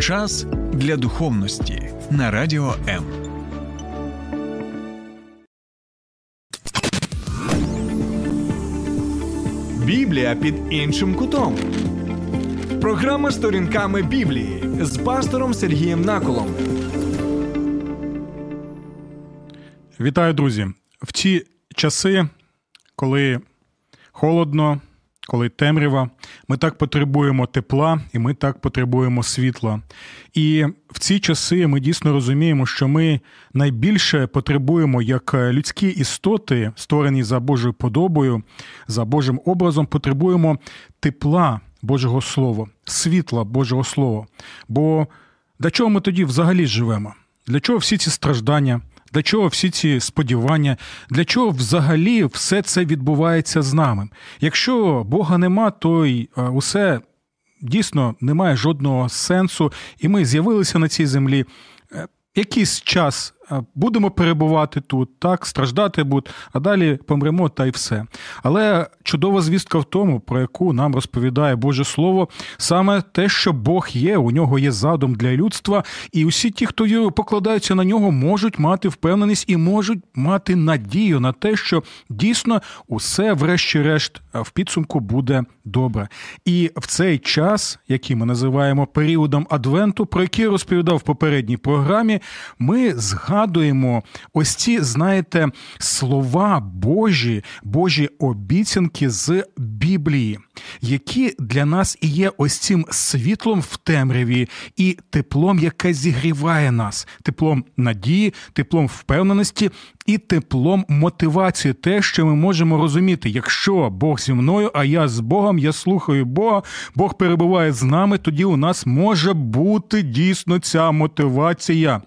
Час для духовності на радіо М. Біблія під іншим кутом. Програма сторінками Біблії з пастором Сергієм Наколом. Вітаю, друзі! В ті часи, коли холодно, коли темрява, ми так потребуємо тепла і ми так потребуємо світла. І в ці часи ми дійсно розуміємо, що ми найбільше потребуємо як людські істоти, створені за Божою подобою, за Божим образом, потребуємо тепла Божого Слова, світла Божого Слова. Бо для чого ми тоді взагалі живемо? Для чого всі ці страждання? Для чого всі ці сподівання? Для чого взагалі все це відбувається з нами? Якщо Бога нема, то й е, усе дійсно не має жодного сенсу, і ми з'явилися на цій землі. Е, якийсь час будемо перебувати тут, так, страждати будуть, а далі помремо та й все. Але чудова звістка в тому, про яку нам розповідає Боже Слово, саме те, що Бог є, у нього є задум для людства, і усі ті, хто покладаються на нього, можуть мати впевненість і можуть мати надію на те, що дійсно усе, врешті-решт, в підсумку буде добре. І в цей час, який ми називаємо періодом Адвенту, про який розповідав в попередній програмі, ми згадуємо згадуємо ось ці, знаєте, слова Божі, Божі обіцянки з Біблії, які для нас і є ось цим світлом в темряві і теплом, яке зігріває нас, теплом надії, теплом впевненості і теплом мотивації, те, що ми можемо розуміти, якщо Бог зі мною, а я з Богом, я слухаю Бога, Бог перебуває з нами, тоді у нас може бути дійсно ця мотивація.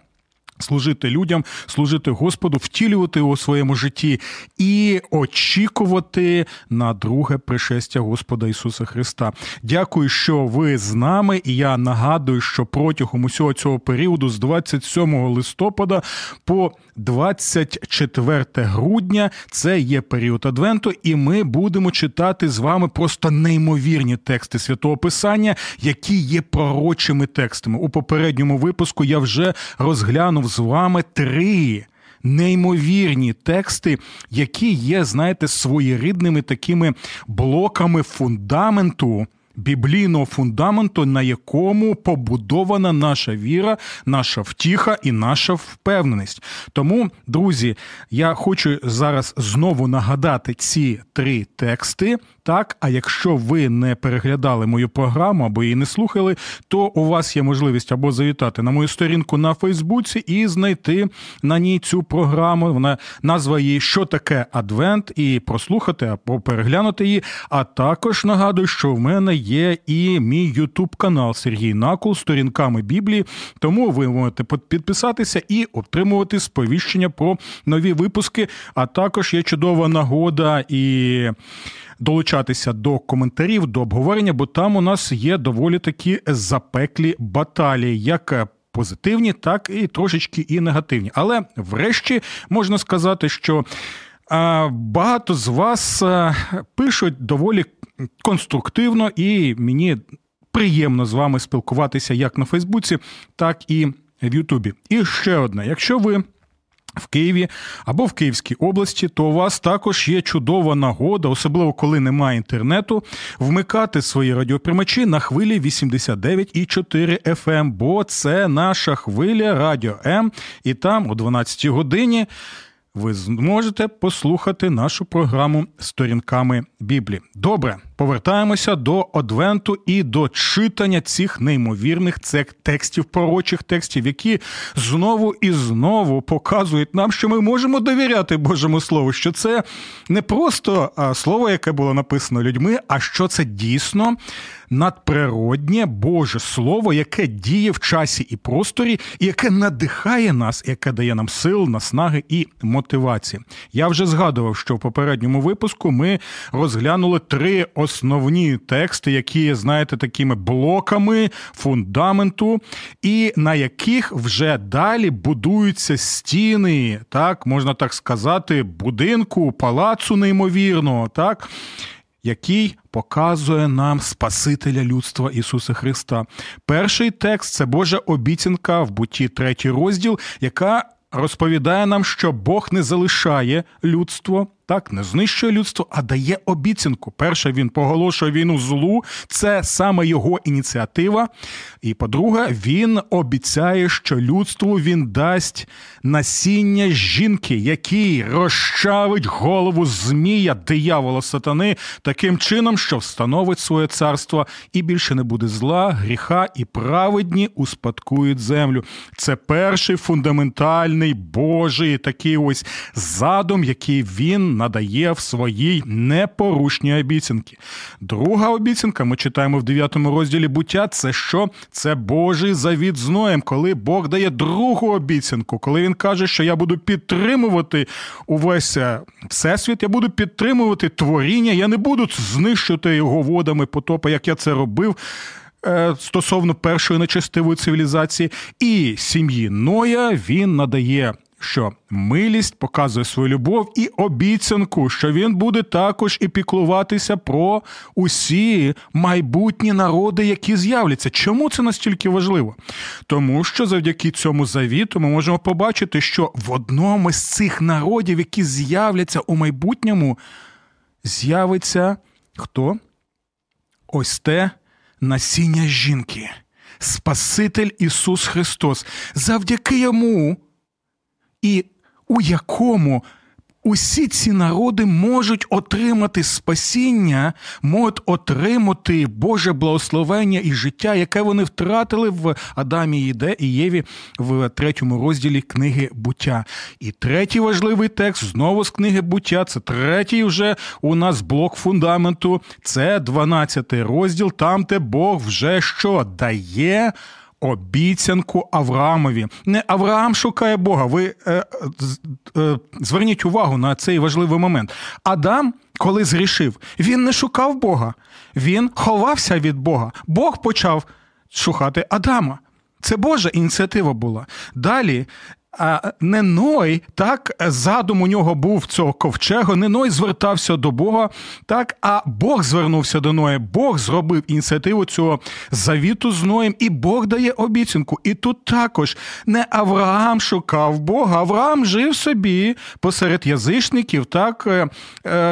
Служити людям, служити Господу, втілювати у своєму житті і очікувати на друге пришестя Господа Ісуса Христа. Дякую, що ви з нами. І я нагадую, що протягом усього цього періоду, з 27 листопада по 24 грудня, це є період Адвенту, і ми будемо читати з вами просто неймовірні тексти святого Писання, які є пророчими текстами. У попередньому випуску я вже розглянув з вами три. Неймовірні тексти, які є, знаєте, своєрідними такими блоками фундаменту біблійного фундаменту, на якому побудована наша віра, наша втіха і наша впевненість. Тому, друзі, я хочу зараз знову нагадати ці три тексти. Так, а якщо ви не переглядали мою програму або її не слухали, то у вас є можливість або завітати на мою сторінку на Фейсбуці і знайти на ній цю програму. Вона назва її Що таке Адвент, і прослухати або переглянути її. А також нагадую, що в мене є і мій Ютуб канал Сергій Накул сторінками Біблії. Тому ви можете підписатися і отримувати сповіщення про нові випуски. А також є чудова нагода і. Долучатися до коментарів, до обговорення, бо там у нас є доволі такі запеклі баталії, як позитивні, так і трошечки і негативні. Але врешті можна сказати, що багато з вас пишуть доволі конструктивно, і мені приємно з вами спілкуватися як на Фейсбуці, так і в Ютубі. І ще одне: якщо ви. В Києві або в Київській області, то у вас також є чудова нагода, особливо коли немає інтернету, вмикати свої радіоприймачі на хвилі 89,4 FM, ем, бо це наша хвиля Радіо М, і там о 12 годині ви зможете послухати нашу програму сторінками Біблії. Добре, повертаємося до Адвенту і до читання цих неймовірних цих текстів, пророчих текстів, які знову і знову показують нам, що ми можемо довіряти Божому Слову, що це не просто слово, яке було написано людьми, а що це дійсно надприроднє Боже Слово, яке діє в часі і просторі, і яке надихає нас, яке дає нам сил, наснаги і мотивації. Я вже згадував, що в попередньому випуску ми розглянули три основні тексти, які є, знаєте, такими блоками фундаменту, і на яких вже далі будуються стіни, так можна так сказати, будинку, палацу неймовірного, так який показує нам Спасителя людства Ісуса Христа. Перший текст це Божа обіцянка в буті третій розділ, яка розповідає нам, що Бог не залишає людство, так не знищує людство, а дає обіцянку. Перше, він поголошує війну злу, це саме його ініціатива. І по-друге, він обіцяє, що людству він дасть насіння жінки, який розчавить голову змія, диявола сатани, таким чином, що встановить своє царство, і більше не буде зла, гріха і праведні успадкують землю. Це перший фундаментальний Божий такий ось задум, який він надає в своїй непорушній обіцянки. Друга обіцянка, ми читаємо в 9 розділі буття, це що? Це Божий завіт з Ноєм, коли Бог дає другу обіцянку, коли він каже, що я буду підтримувати увесь е, всесвіт, я буду підтримувати творіння, я не буду знищувати його водами потопа, як я це робив. Е, стосовно першої нечестивої цивілізації і сім'ї Ноя він надає що милість показує свою любов і обіцянку, що він буде також і піклуватися про усі майбутні народи, які з'являться. Чому це настільки важливо? Тому що завдяки цьому завіту ми можемо побачити, що в одному з цих народів, які з'являться у майбутньому, з'явиться хто? Ось те насіння жінки. Спаситель Ісус Христос. Завдяки йому і у якому усі ці народи можуть отримати спасіння, можуть отримати Боже благословення і життя, яке вони втратили в Адамі і Єві в третьому розділі книги буття. І третій важливий текст знову з книги буття. Це третій вже у нас блок фундаменту. Це 12 розділ, там де Бог вже що дає обіцянку Авраамові. Не Авраам шукає Бога. Ви е, е, зверніть увагу на цей важливий момент. Адам, коли зрішив, він не шукав Бога, він ховався від Бога. Бог почав шукати Адама. Це Божа ініціатива була. Далі а не Ной, так задум у нього був цього ковчегу, не Ной звертався до Бога, так, а Бог звернувся до Ноя. Бог зробив ініціативу цього завіту з Ноєм, і Бог дає обіцянку. І тут також не Авраам шукав Бога, Авраам жив собі посеред язичників, так е, е,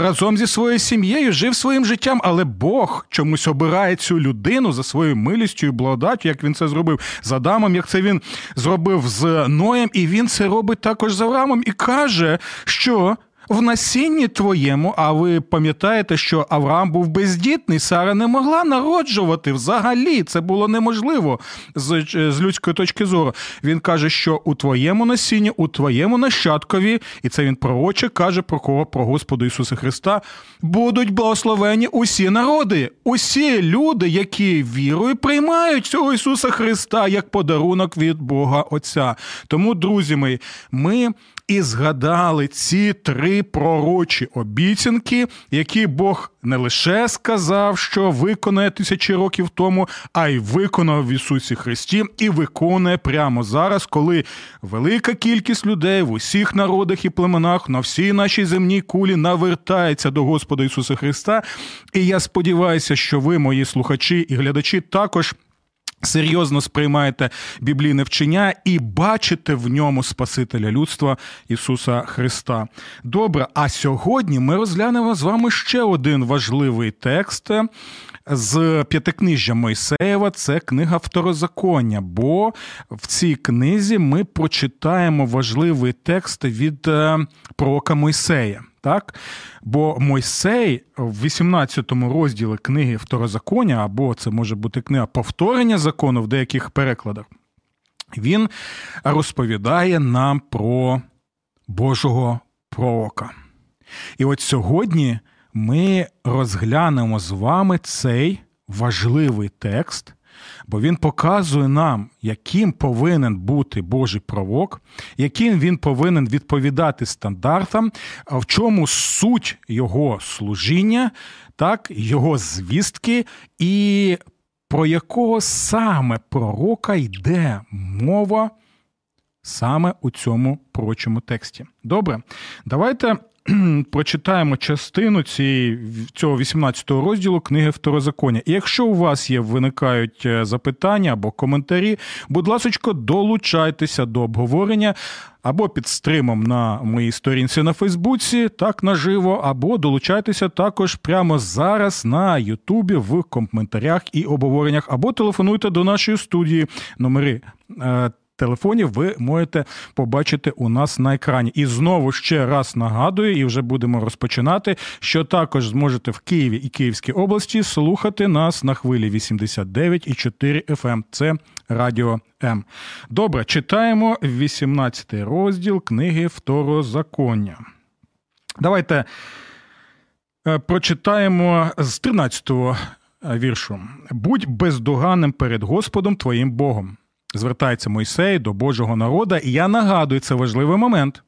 разом зі своєю сім'єю, жив своїм життям, але Бог чомусь обирає цю людину за своєю милістю і благодаттю, як він це зробив з Адамом, як це він зробив з Ноєм. і він це робить також з Авраамом і каже, що. В насінні твоєму, а ви пам'ятаєте, що Авраам був бездітний, Сара не могла народжувати взагалі. Це було неможливо з з людської точки зору. Він каже, що у твоєму насінні, у твоєму нащадкові, і це він пророче каже про кого? Про Господа Ісуса Христа, будуть благословені усі народи, усі люди, які вірою приймають цього Ісуса Христа як подарунок від Бога Отця. Тому, друзі мої, ми і згадали ці три пророчі обіцянки, які Бог не лише сказав, що виконає тисячі років тому, а й виконав в Ісусі Христі, і виконує прямо зараз, коли велика кількість людей в усіх народах і племенах на всій нашій земній кулі навертається до Господа Ісуса Христа. І я сподіваюся, що ви, мої слухачі і глядачі, також. Серйозно сприймаєте біблійне вчення і бачите в ньому Спасителя людства Ісуса Христа. Добре, а сьогодні ми розглянемо з вами ще один важливий текст з п'ятикнижжя Мойсеєва. Це книга Второзаконня. Бо в цій книзі ми прочитаємо важливий текст від е, пророка Мойсея. Так? Бо Мойсей в 18 розділі книги Второзаконня, або це може бути книга повторення закону в деяких перекладах, він розповідає нам про Божого пророка. І от сьогодні ми розглянемо з вами цей важливий текст, бо він показує нам, яким повинен бути Божий пророк, яким він повинен відповідати стандартам, в чому суть його служіння, так, його звістки, і про якого саме пророка йде мова саме у цьому прочому тексті. Добре, давайте прочитаємо частину цієї, цього 18-го розділу книги Второзаконня. І якщо у вас є виникають е, запитання або коментарі, будь ласка, долучайтеся до обговорення. Або під стримом на моїй сторінці на Фейсбуці, так наживо, або долучайтеся також прямо зараз на Ютубі в коментарях і обговореннях, або телефонуйте до нашої студії номери е, телефонів ви можете побачити у нас на екрані. І знову ще раз нагадую, і вже будемо розпочинати, що також зможете в Києві і Київській області слухати нас на хвилі 89,4 FM. Ем. Це Радіо М. Добре, читаємо 18 розділ книги Второзаконня. Давайте е, прочитаємо з 13-го е, віршу. Будь бездоганним перед Господом твоїм Богом звертається Мойсей до Божого народа, і я нагадую, це важливий момент.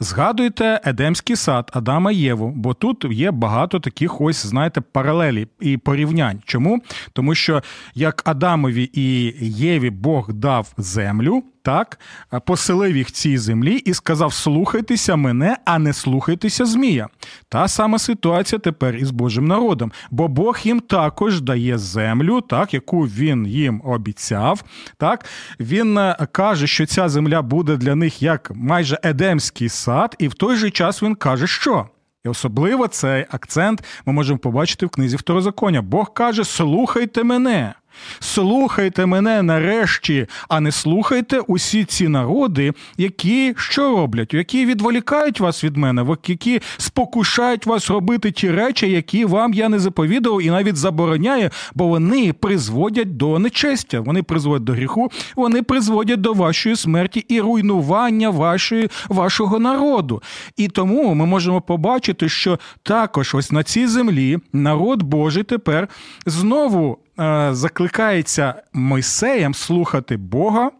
Згадуйте Едемський сад Адама Єву, бо тут є багато таких ось, знаєте, паралелі і порівнянь. Чому? Тому що як Адамові і Єві Бог дав землю, так поселив їх цій землі і сказав: слухайтеся мене, а не слухайтеся Змія. Та сама ситуація тепер із Божим народом, бо Бог їм також дає землю, так, яку він їм обіцяв. Так, Він е, каже, що ця земля буде для них як майже едемський сад, і в той же час він каже, що. І особливо цей акцент ми можемо побачити в книзі Второзаконня. Бог каже: слухайте мене. Слухайте мене нарешті, а не слухайте усі ці народи, які що роблять, які відволікають вас від мене, які спокушають вас робити ті речі, які вам я не заповідував і навіть забороняю, бо вони призводять до нечестя, вони призводять до гріху, вони призводять до вашої смерті і руйнування вашої, вашого народу. І тому ми можемо побачити, що також ось на цій землі народ Божий тепер знову. Е, закликається Мойсеєм слухати Бога,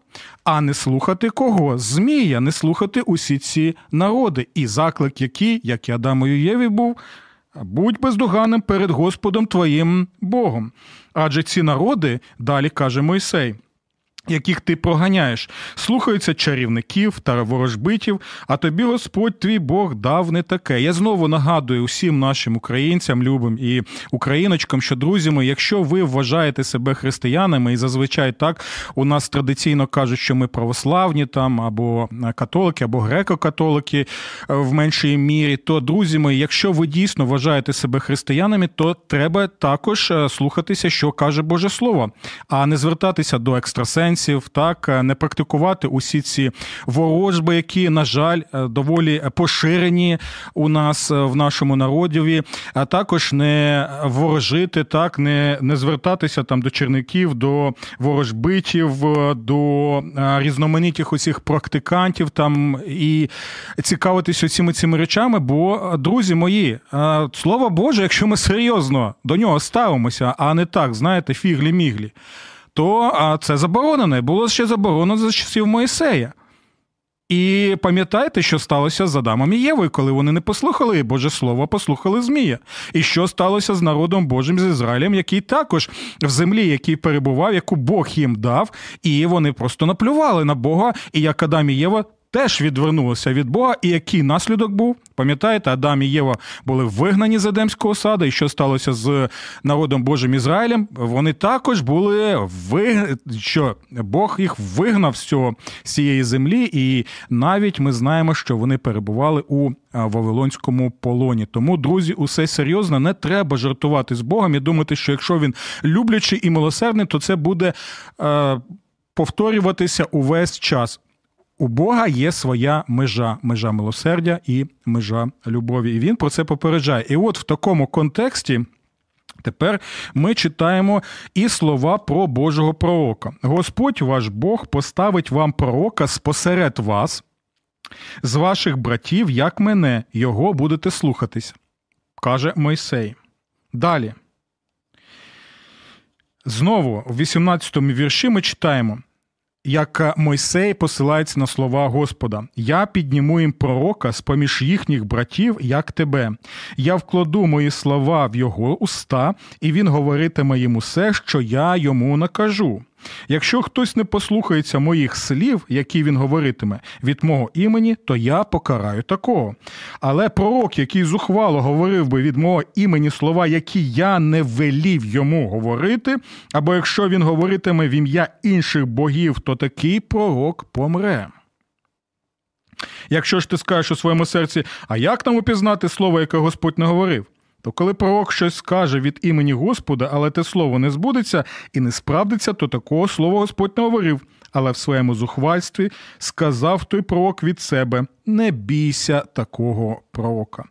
а не слухати кого? Змія, не слухати усі ці народи. І заклик, який, як і Адамою Єві був, будь бездоганим перед Господом твоїм Богом. Адже ці народи, далі каже Мойсей яких ти проганяєш, слухаються чарівників та ворожбитів, а тобі Господь твій Бог дав не таке. Я знову нагадую усім нашим українцям, любим і україночкам, що друзі мої, якщо ви вважаєте себе християнами, і зазвичай так у нас традиційно кажуть, що ми православні там або католики, або греко-католики е, в меншій мірі, то друзі мої, якщо ви дійсно вважаєте себе християнами, то треба також е, слухатися, що каже Боже Слово, а не звертатися до екстрасенсів, сенсів, так е, не практикувати усі ці ворожби, які, на жаль, е, доволі поширені у нас е, в нашому народові, а також не ворожити, так не не звертатися там до черників, до ворожбитів, до різноманітних усіх практикантів там і цікавитися цими цими речами. Бо, друзі мої, слово Боже, якщо ми серйозно до нього ставимося, а не так, знаєте, фіглі-міглі то це заборонено. Було ще заборонено за часів Моїсея. І пам'ятаєте, що сталося з Адамом і Євою, коли вони не послухали Боже Слово, послухали Змія. І що сталося з народом Божим з Ізраїлем, який також в землі, який перебував, яку Бог їм дав, і вони просто наплювали на Бога. І як Адам і Єва теж відвернулися від Бога. І який наслідок був? Пам'ятаєте, Адам і Єва були вигнані з Едемського саду, і що сталося з народом Божим Ізраїлем? Вони також були виг... що Бог їх вигнав з цього з цієї землі, і навіть ми знаємо, що вони перебували у Вавилонському полоні. Тому, друзі, усе серйозно, не треба жартувати з Богом і думати, що якщо він люблячий і милосердний, то це буде. Е, повторюватися увесь час у Бога є своя межа, межа милосердя і межа любові. І він про це попереджає. І от в такому контексті. Тепер ми читаємо і слова про Божого пророка. Господь ваш Бог поставить вам пророка спосеред вас, з ваших братів, як мене, його будете слухатись, каже Мойсей. Далі. Знову в 18 му вірші ми читаємо як Мойсей посилається на слова Господа: Я підніму їм пророка з поміж їхніх братів, як тебе. Я вкладу мої слова в його уста, і він говоритиме їм усе, що я йому накажу. Якщо хтось не послухається моїх слів, які він говоритиме від мого імені, то я покараю такого. Але пророк, який зухвало говорив би від мого імені слова, які я не велів йому говорити, або якщо він говоритиме в ім'я інших богів, то такий пророк помре. Якщо ж ти скажеш у своєму серці, а як нам упізнати слово, яке Господь не говорив? То коли пророк щось скаже від імені Господа, але те слово не збудеться і не справдиться, то такого слова Господь не говорив. Але в своєму зухвальстві сказав той пророк від себе: не бійся такого пророка.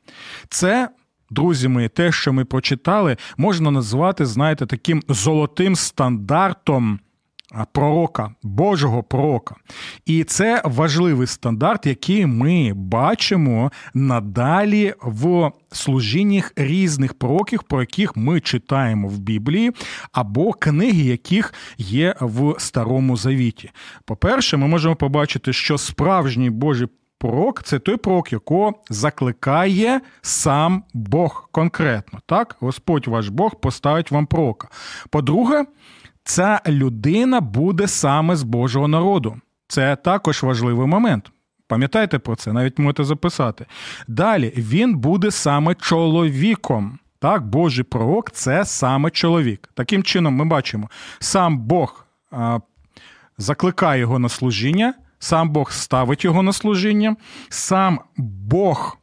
Це, друзі мої, те, що ми прочитали, можна назвати, знаєте, таким золотим стандартом пророка, Божого пророка. І це важливий стандарт, який ми бачимо надалі в служіннях різних пророків, про яких ми читаємо в Біблії, або книги, яких є в Старому Завіті. По-перше, ми можемо побачити, що справжній Божий Пророк це той пророк, якого закликає сам Бог конкретно. Так, Господь ваш Бог поставить вам пророка. По-друге, ця людина буде саме з Божого народу. Це також важливий момент. Пам'ятайте про це, навіть можете записати. Далі він буде саме чоловіком. Так, Божий пророк це саме чоловік. Таким чином, ми бачимо, сам Бог а, закликає його на служіння, сам Бог ставить його на служіння, сам Бог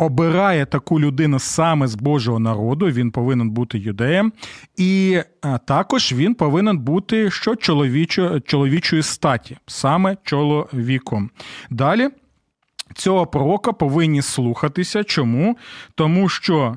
обирає таку людину саме з Божого народу, він повинен бути юдеєм, і також він повинен бути що чоловічо, чоловічої статі, саме чоловіком. Далі цього пророка повинні слухатися. Чому? Тому що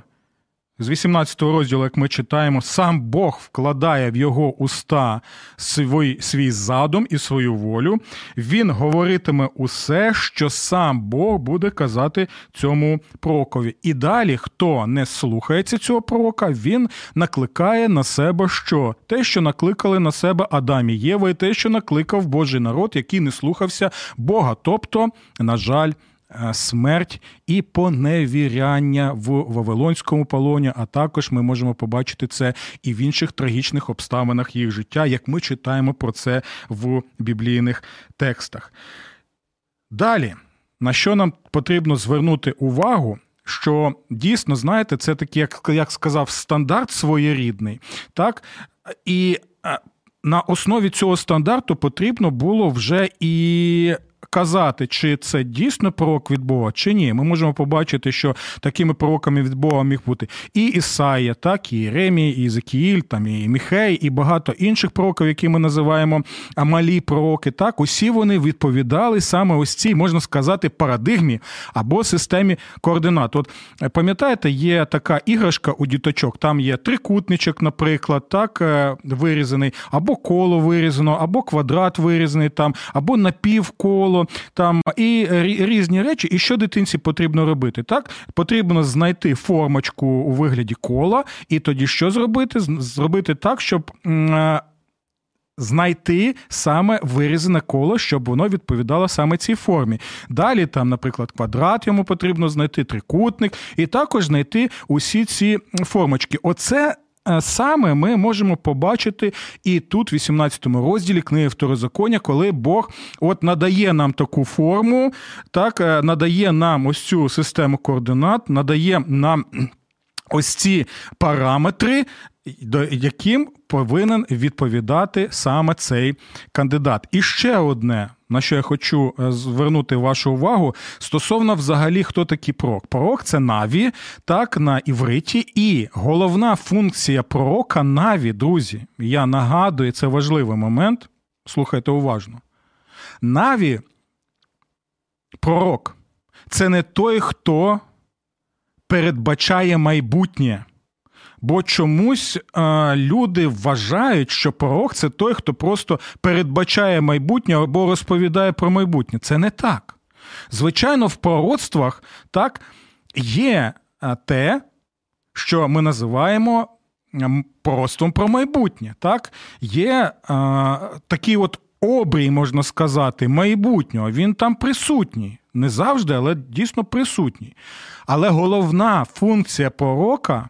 з 18 розділу, як ми читаємо, сам Бог вкладає в його уста свій свій задум і свою волю. Він говоритиме усе, що сам Бог буде казати цьому пророкові. І далі, хто не слухається цього пророка, він накликає на себе що? Те, що накликали на себе Адам і Єва, і те, що накликав Божий народ, який не слухався Бога. Тобто, на жаль. Е, смерть і поневіряння в Вавилонському полоні, а також ми можемо побачити це і в інших трагічних обставинах їх життя, як ми читаємо про це в біблійних текстах. Далі, на що нам потрібно звернути увагу? Що дійсно, знаєте, це такий, як як сказав, стандарт своєрідний, так? І е, на основі цього стандарту потрібно було вже і казати, чи це дійсно пророк від Бога, чи ні. Ми можемо побачити, що такими пророками від Бога міг бути і Ісая, так, і Єремій, і Ізекіїль, там, і Міхей, і багато інших пророків, які ми називаємо малі пророки. Так, усі вони відповідали саме ось цій, можна сказати, парадигмі або системі координат. От пам'ятаєте, є така іграшка у діточок, там є трикутничок, наприклад, так, е, вирізаний, або коло вирізано, або квадрат вирізаний, там, або напівколо там і різні речі. І що дитинці потрібно робити? Так, потрібно знайти формочку у вигляді кола, і тоді що зробити? Зробити так, щоб. Знайти саме вирізане коло, щоб воно відповідало саме цій формі. Далі, там, наприклад, квадрат йому потрібно знайти трикутник, і також знайти усі ці формочки. Оце Е, саме ми можемо побачити і тут, в 18 розділі книги Второзаконня, коли Бог от надає нам таку форму, так е, надає нам ось цю систему координат, надає нам. Ось ці параметри, до яким повинен відповідати саме цей кандидат. І ще одне, на що я хочу е, звернути вашу увагу, стосовно взагалі, хто такий пророк. Пророк це наві, так, на івриті, і головна функція пророка наві, друзі. Я нагадую, це важливий момент. Слухайте уважно. Наві, пророк, це не той, хто передбачає майбутнє. Бо чомусь а, люди вважають, що пророк це той, хто просто передбачає майбутнє або розповідає про майбутнє. Це не так. Звичайно, в пророцтвах так є те, що ми називаємо пророцтвом про майбутнє. Так? Є а, такий от обрій, можна сказати, майбутнього. Він там присутній. Не завжди, але дійсно присутній. Але головна функція пророка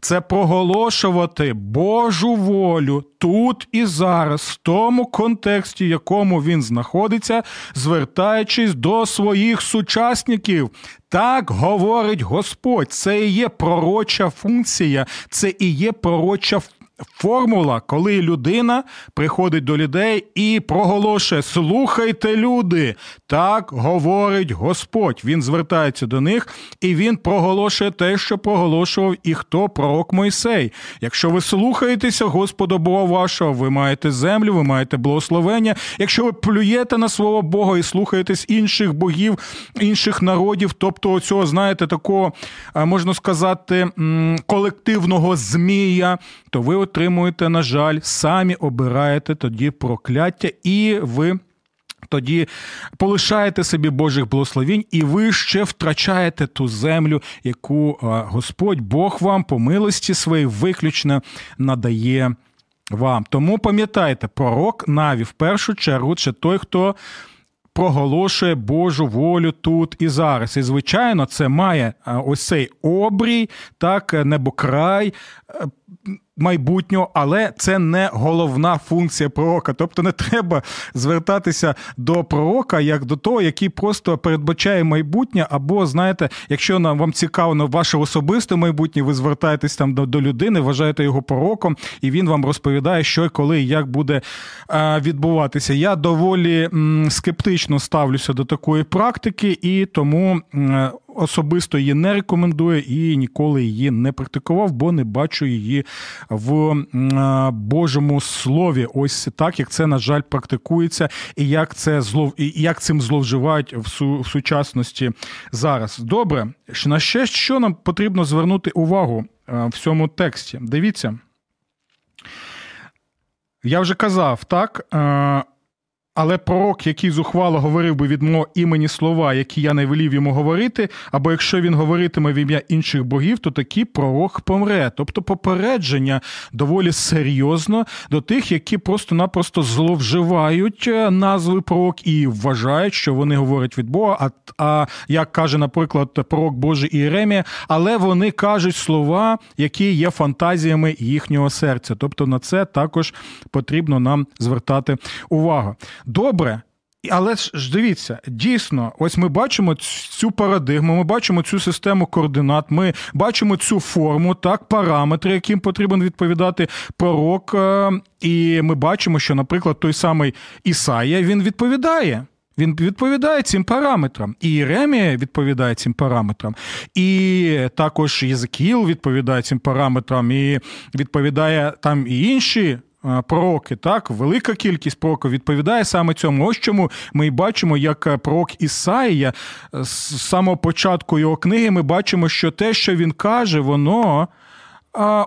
це проголошувати Божу волю тут і зараз, в тому контексті, в якому він знаходиться, звертаючись до своїх сучасників. Так говорить Господь. Це і є пророча функція, це і є пророча формула, коли людина приходить до людей і проголошує: Слухайте, люди, так говорить Господь. Він звертається до них і він проголошує те, що проголошував і хто пророк Мойсей. Якщо ви слухаєтеся Господа Бога вашого, ви маєте землю, ви маєте благословення. Якщо ви плюєте на слово Бога і слухаєтесь інших богів, інших народів, тобто цього, знаєте, такого можна сказати, колективного змія, то ви отримуєте, на жаль, самі обираєте тоді прокляття, і ви. Тоді полишаєте собі Божих благословінь, і ви ще втрачаєте ту землю, яку Господь Бог вам по милості своїй виключно надає вам. Тому пам'ятайте, пророк Наві в першу чергу це той, хто проголошує Божу волю тут і зараз. І, звичайно, це має ось цей обрій, так, небокрай майбутнього, але це не головна функція пророка. Тобто не треба звертатися до пророка як до того, який просто передбачає майбутнє, або знаєте, якщо нам вам цікаво на ваше особисте майбутнє, ви звертаєтесь там до, до людини, вважаєте його пророком, і він вам розповідає, що і коли і як буде а, відбуватися. Я доволі м, скептично ставлюся до такої практики, і тому. М, особисто її не рекомендую і ніколи її не практикував, бо не бачу її в Божому слові. Ось так, як це, на жаль, практикується, і як це злов, і як цим зловживають в, су... в сучасності зараз. Добре, на ще що нам потрібно звернути увагу в цьому тексті? Дивіться. Я вже казав, так, але пророк, який зухвало говорив би від мого імені слова, які я не велів йому говорити, або якщо він говоритиме в ім'я інших богів, то такий пророк помре. Тобто попередження доволі серйозно до тих, які просто-напросто зловживають е, назви пророк і вважають, що вони говорять від Бога. А а як каже, наприклад, пророк Божий Іеремія, але вони кажуть слова, які є фантазіями їхнього серця. Тобто на це також потрібно нам звертати увагу. Добре. Але ж дивіться, дійсно, ось ми бачимо цю парадигму, ми бачимо цю систему координат, ми бачимо цю форму, так, параметри, яким потрібен відповідати пророк. Е, і ми бачимо, що, наприклад, той самий Ісая він відповідає. Він відповідає цим параметрам. І Єремія відповідає цим параметрам, і також Єзекіл відповідає цим параметрам, і відповідає там і інші пророки, так, велика кількість пророків відповідає саме цьому. Ось чому ми бачимо, як е, пророк Ісаїя е, з самого початку його книги, ми бачимо, що те, що він каже, воно.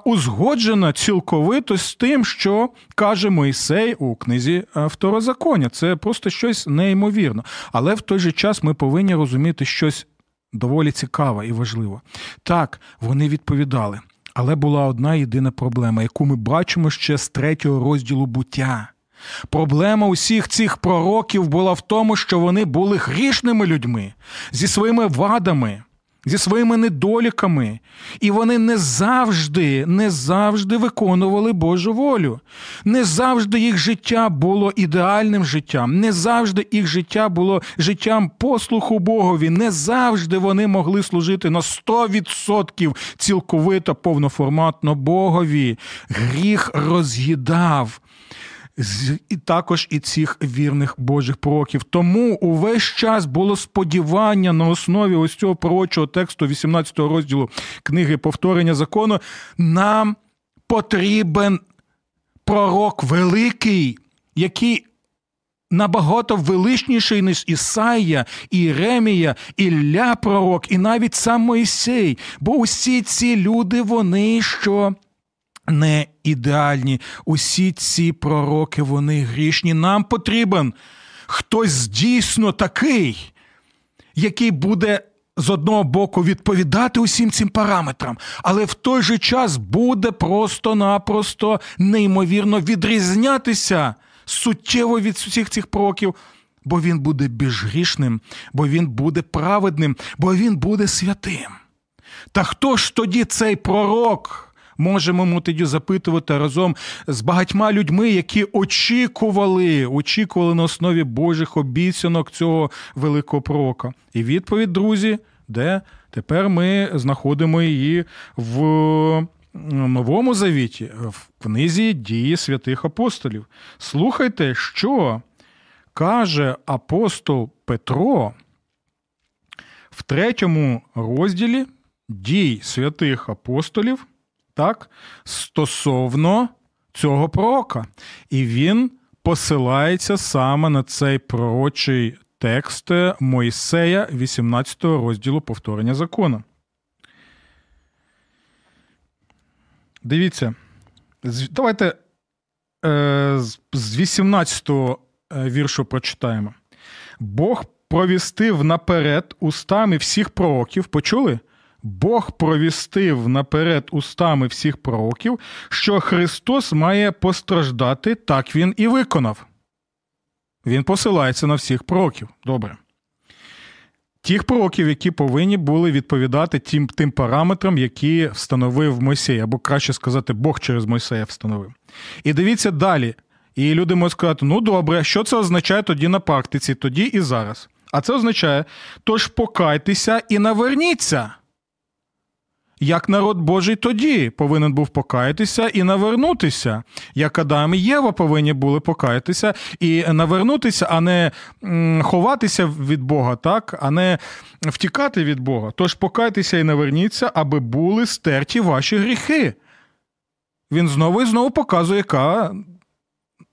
Узгоджено цілковито з тим, що каже Мойсей у книзі Второзаконня. Це просто щось неймовірно. Але в той же час ми повинні розуміти щось доволі цікаве і важливе. Так, вони відповідали. Але була одна єдина проблема, яку ми бачимо ще з третього розділу буття. Проблема усіх цих пророків була в тому, що вони були грішними людьми зі своїми вадами зі своїми недоліками, і вони не завжди, не завжди виконували Божу волю. Не завжди їх життя було ідеальним життям, не завжди їх життя було життям послуху Богові, не завжди вони могли служити на 100% цілковито повноформатно Богові. Гріх роз'їдав і також і цих вірних Божих пророків. Тому увесь час було сподівання на основі ось цього пророчого тексту 18 розділу книги повторення закону. Нам потрібен пророк великий, який. Набагато величніший, ніж Ісаїя, Іремія, Ілля пророк, і навіть сам Моїсей. Бо усі ці люди, вони що не ідеальні. Усі ці пророки, вони грішні. Нам потрібен хтось дійсно такий, який буде. З одного боку відповідати усім цим параметрам, але в той же час буде просто-напросто неймовірно відрізнятися суттєво від всіх цих пророків, бо він буде безгрішним, бо він буде праведним, бо він буде святим. Та хто ж тоді цей пророк? Можемо ми тоді запитувати разом з багатьма людьми, які очікували, очікували на основі Божих обіцянок цього великого пророка. І відповідь, друзі, де тепер ми знаходимо її в Новому Завіті, в книзі дії святих апостолів. Слухайте, що каже апостол Петро в третьому розділі дій святих апостолів так, стосовно цього пророка. І він посилається саме на цей пророчий текст Моїсея, 18 розділу повторення закону. Дивіться, давайте е, з 18 го е, віршу прочитаємо. Бог провістив наперед устами всіх пророків. Почули? Бог провістив наперед устами всіх пророків, що Христос має постраждати, так він і виконав. Він посилається на всіх пророків. Добре. Тих пророків, які повинні були відповідати тим тим параметрам, які встановив Мойсей, або краще сказати, Бог через Мойсея встановив. І дивіться далі. І люди можуть сказати: ну добре, що це означає тоді на практиці, тоді і зараз. А це означає: тож покайтеся і наверніться. Як народ Божий тоді повинен був покаятися і навернутися, як Адам і Єва повинні були покаятися і навернутися, а не ховатися від Бога, так, а не втікати від Бога. Тож покайтеся і наверніться, аби були стерті ваші гріхи. Він знову і знову показує, яка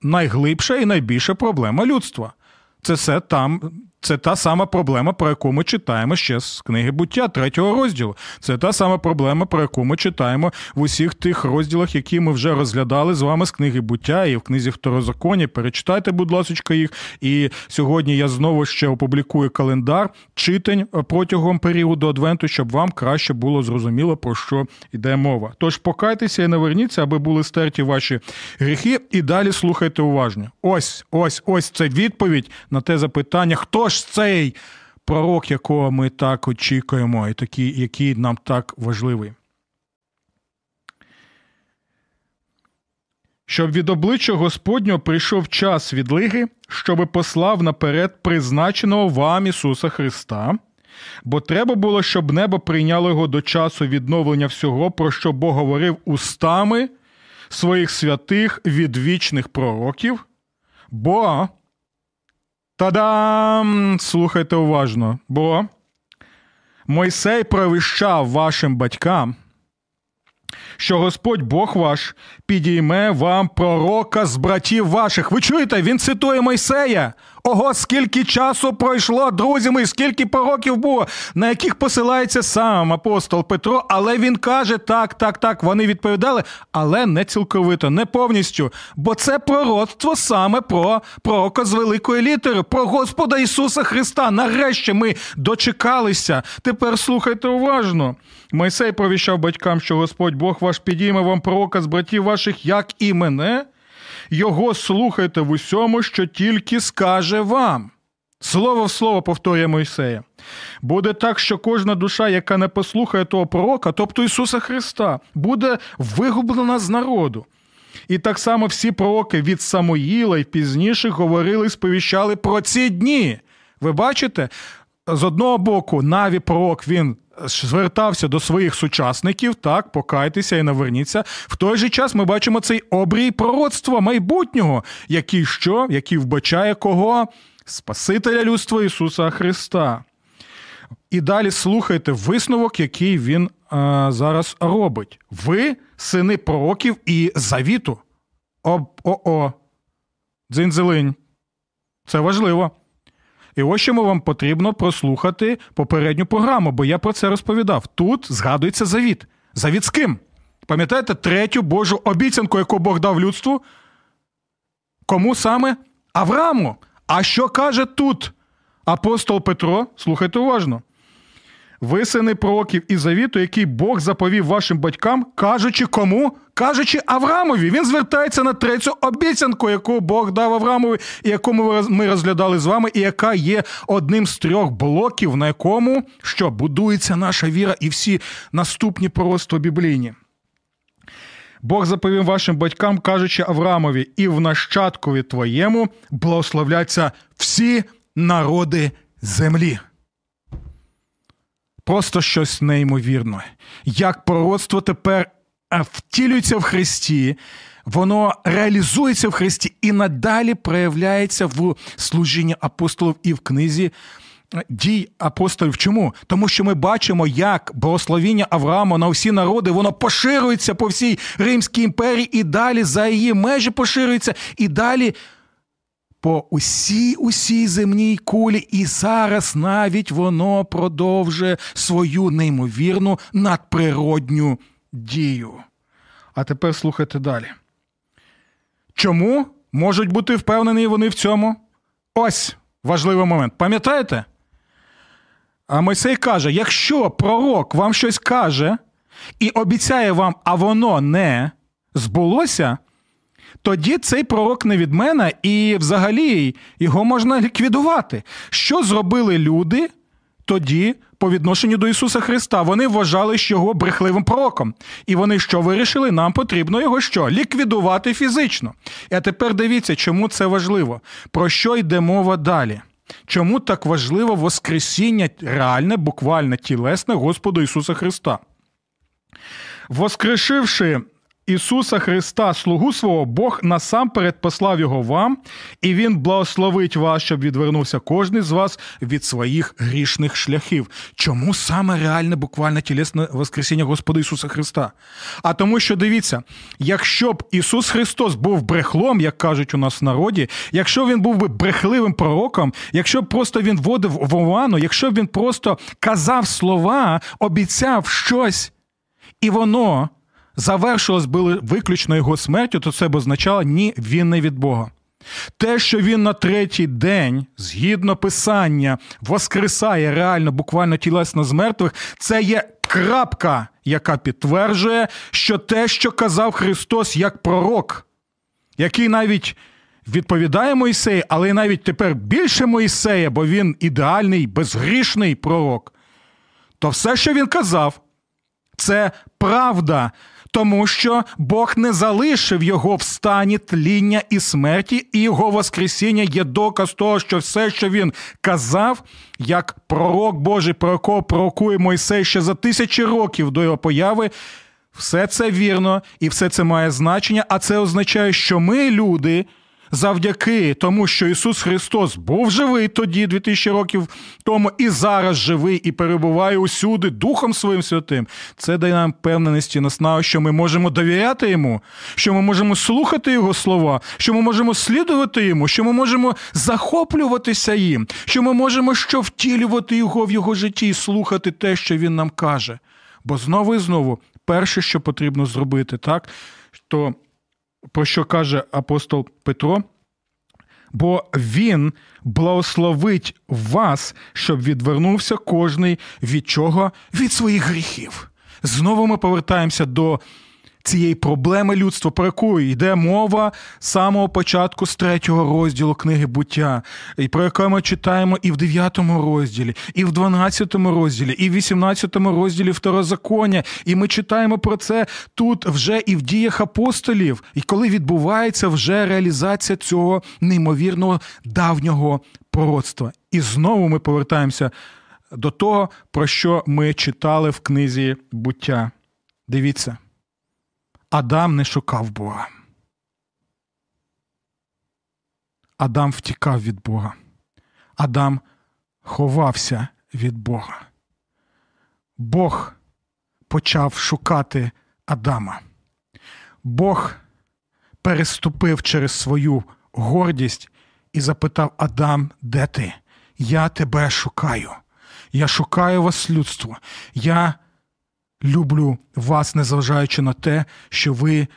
найглибша і найбільша проблема людства. Це все там це та сама проблема, про яку ми читаємо ще з книги буття третього розділу. Це та сама проблема, про яку ми читаємо в усіх тих розділах, які ми вже розглядали з вами з книги буття і в книзі Второзаконні. Перечитайте, будь ласка, їх. І сьогодні я знову ще опублікую календар читань протягом періоду Адвенту, щоб вам краще було зрозуміло, про що йде мова. Тож покайтеся і наверніться, аби були стерті ваші гріхи, і далі слухайте уважно. Ось, ось, ось це відповідь на те запитання, хто ж цей пророк, якого ми так очікуємо, і такий, який нам так важливий. Щоб від обличчя Господнього прийшов час відлиги, щоби послав наперед призначеного вам Ісуса Христа, бо треба було, щоб небо прийняло його до часу відновлення всього, про що Бог говорив устами своїх святих відвічних пророків, бо Та-дам! Слухайте уважно, бо Мойсей провіщав вашим батькам, що Господь Бог ваш підійме вам пророка з братів ваших. Ви чуєте, він цитує Мойсея. Ого, скільки часу пройшло, друзі мої, скільки пороків було, на яких посилається сам апостол Петро, але він каже: так, так, так, вони відповідали, але не цілковито, не повністю. Бо це пророцтво саме про пророка з великої літери, про Господа Ісуса Христа. Нарешті ми дочекалися. Тепер слухайте уважно. Мойсей провіщав батькам, що Господь Бог ваш підійме вам пророка з братів ваших, як і мене. Його слухайте в усьому, що тільки скаже вам. Слово в слово повторює Мойсея. Буде так, що кожна душа, яка не послухає того пророка, тобто Ісуса Христа, буде вигублена з народу. І так само всі пророки від Самоїла і пізніше говорили сповіщали про ці дні. Ви бачите? З одного боку, наві пророк він звертався до своїх сучасників, так, покайтеся і наверніться. В той же час ми бачимо цей обрій пророцтва майбутнього, який що, який вбачає кого? Спасителя людства Ісуса Христа. І далі слухайте висновок, який він а, зараз робить. Ви сини пророків і завіту. Об-о-о. Дзинзелинь. Це важливо. І ось чому вам потрібно прослухати попередню програму, бо я про це розповідав. Тут згадується завіт. Завіт з ким? Пам'ятаєте третю Божу обіцянку, яку Бог дав людству? Кому саме? Аврааму. А що каже тут апостол Петро? Слухайте уважно. ви сини пророків і завіту, який Бог заповів вашим батькам, кажучи кому? Кажучи Авраамові. Він звертається на третю обіцянку, яку Бог дав Авраамові, і яку ми розглядали з вами, і яка є одним з трьох блоків, на якому що будується наша віра і всі наступні пророцтва біблійні. Бог заповів вашим батькам, кажучи Авраамові, і в нащадкові твоєму благословляться всі народи землі. Просто щось неймовірне. Як пророцтво тепер втілюється в Христі, воно реалізується в Христі і надалі проявляється в служінні апостолів і в книзі дій апостолів. Чому? Тому що ми бачимо, як благословіння Авраама на всі народи, воно поширюється по всій Римській імперії і далі за її межі поширюється, і далі по усій усій земній кулі, і зараз навіть воно продовжує свою неймовірну надприродню дію. А тепер слухайте далі. Чому можуть бути впевнені вони в цьому? Ось важливий момент. Пам'ятаєте? А Мойсей каже: якщо пророк вам щось каже і обіцяє вам, а воно не збулося, тоді цей пророк не від мене, і взагалі його можна ліквідувати. Що зробили люди тоді по відношенню до Ісуса Христа? Вони вважали його брехливим пророком. І вони що вирішили? Нам потрібно його що? Ліквідувати фізично. І тепер дивіться, чому це важливо. Про що йде мова далі? Чому так важливо Воскресіння реальне, буквально тілесне Господу Ісуса Христа? Воскрешивши Ісуса Христа, слугу свого, Бог насамперед послав його вам, і Він благословить вас, щоб відвернувся кожний з вас від своїх грішних шляхів. Чому саме реальне, буквально тілесне Воскресіння Господа Ісуса Христа? А тому, що дивіться, якщо б Ісус Христос був брехлом, як кажуть у нас в народі, якщо він був би брехливим пророком, якщо б просто він вводив в оману, якщо б він просто казав слова, обіцяв щось, і воно завершилось би виключно його смертю, то це б означало ні, він не від Бога. Те, що він на третій день, згідно писання, воскресає реально, буквально тілесно з мертвих, це є крапка, яка підтверджує, що те, що казав Христос як пророк, який навіть відповідає Моїсею, але й навіть тепер більше Моїсея, бо він ідеальний, безгрішний пророк, то все, що він казав, це правда тому що Бог не залишив його в стані тління і смерті, і його Воскресіння є доказ того, що все, що він казав, як пророк Божий, про якого пророкує Мойсей ще за тисячі років до його появи. Все це вірно і все це має значення, а це означає, що ми, люди, завдяки тому, що Ісус Христос був живий тоді, 2000 років тому, і зараз живий, і перебуває усюди Духом Своїм Святим. Це дає нам певненості наснагу, що ми можемо довіряти Йому, що ми можемо слухати Його слова, що ми можемо слідувати йому, що ми можемо захоплюватися їм, що ми можемо що втілювати його в його житті і слухати те, що він нам каже. Бо знову і знову, перше, що потрібно зробити, так, то про що каже апостол Петро? Бо він благословить вас, щоб відвернувся кожний від чого? Від своїх гріхів. Знову ми повертаємося до цієї проблеми людства, про яку йде мова з самого початку з третього розділу книги буття, і про яку ми читаємо і в дев'ятому розділі, і в дванадцятому розділі, і в вісімнадцятому розділі второзаконня. І ми читаємо про це тут вже і в діях апостолів, і коли відбувається вже реалізація цього неймовірного давнього пророцтва. І знову ми повертаємося до того, про що ми читали в книзі буття. Дивіться. Адам не шукав Бога. Адам втікав від Бога. Адам ховався від Бога. Бог почав шукати Адама. Бог переступив через свою гордість і запитав Адам, де ти? Я тебе шукаю. Я шукаю вас людство. Я люблю вас, незважаючи на те, що ви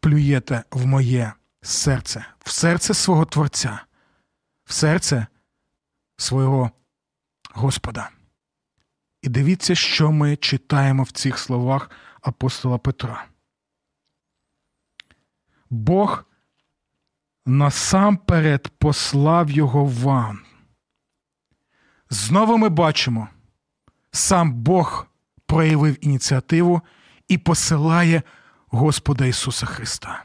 плюєте в моє серце, в серце свого Творця, в серце свого Господа. І дивіться, що ми читаємо в цих словах апостола Петра. Бог насамперед послав його вам. Знову ми бачимо, сам Бог проявив ініціативу і посилає Господа Ісуса Христа.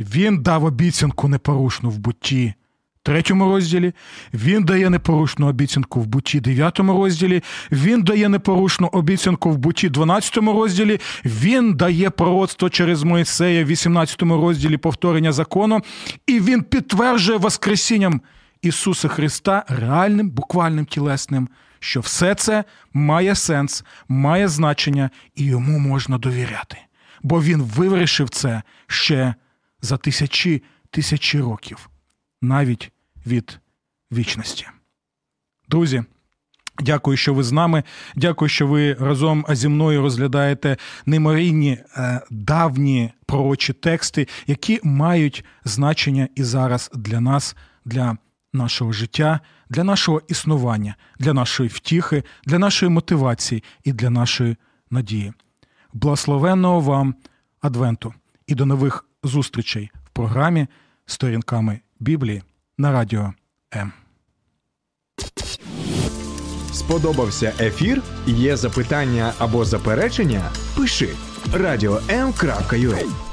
Він дав обіцянку непорушну в бутті третьому розділі, він дає непорушну обіцянку в буті 9 розділі, він дає непорушну обіцянку в буті 12 розділі, він дає пророцтво через Моїсея в 18 розділі повторення закону, і він підтверджує Воскресінням Ісуса Христа реальним, буквальним тілесним, що все це має сенс, має значення і йому можна довіряти. Бо він вирішив це ще за тисячі тисячі років навіть від вічності. Друзі, дякую, що ви з нами. Дякую, що ви разом зі мною розглядаєте неймовірні е, давні пророчі тексти, які мають значення і зараз для нас, для нашого життя, для нашого існування, для нашої втіхи, для нашої мотивації і для нашої надії. Благословенного вам Адвенту і до нових зустрічей в програмі Сторінками Біблії на радіо М. Сподобався ефір? Є запитання або заперечення? Пиши радіом.ua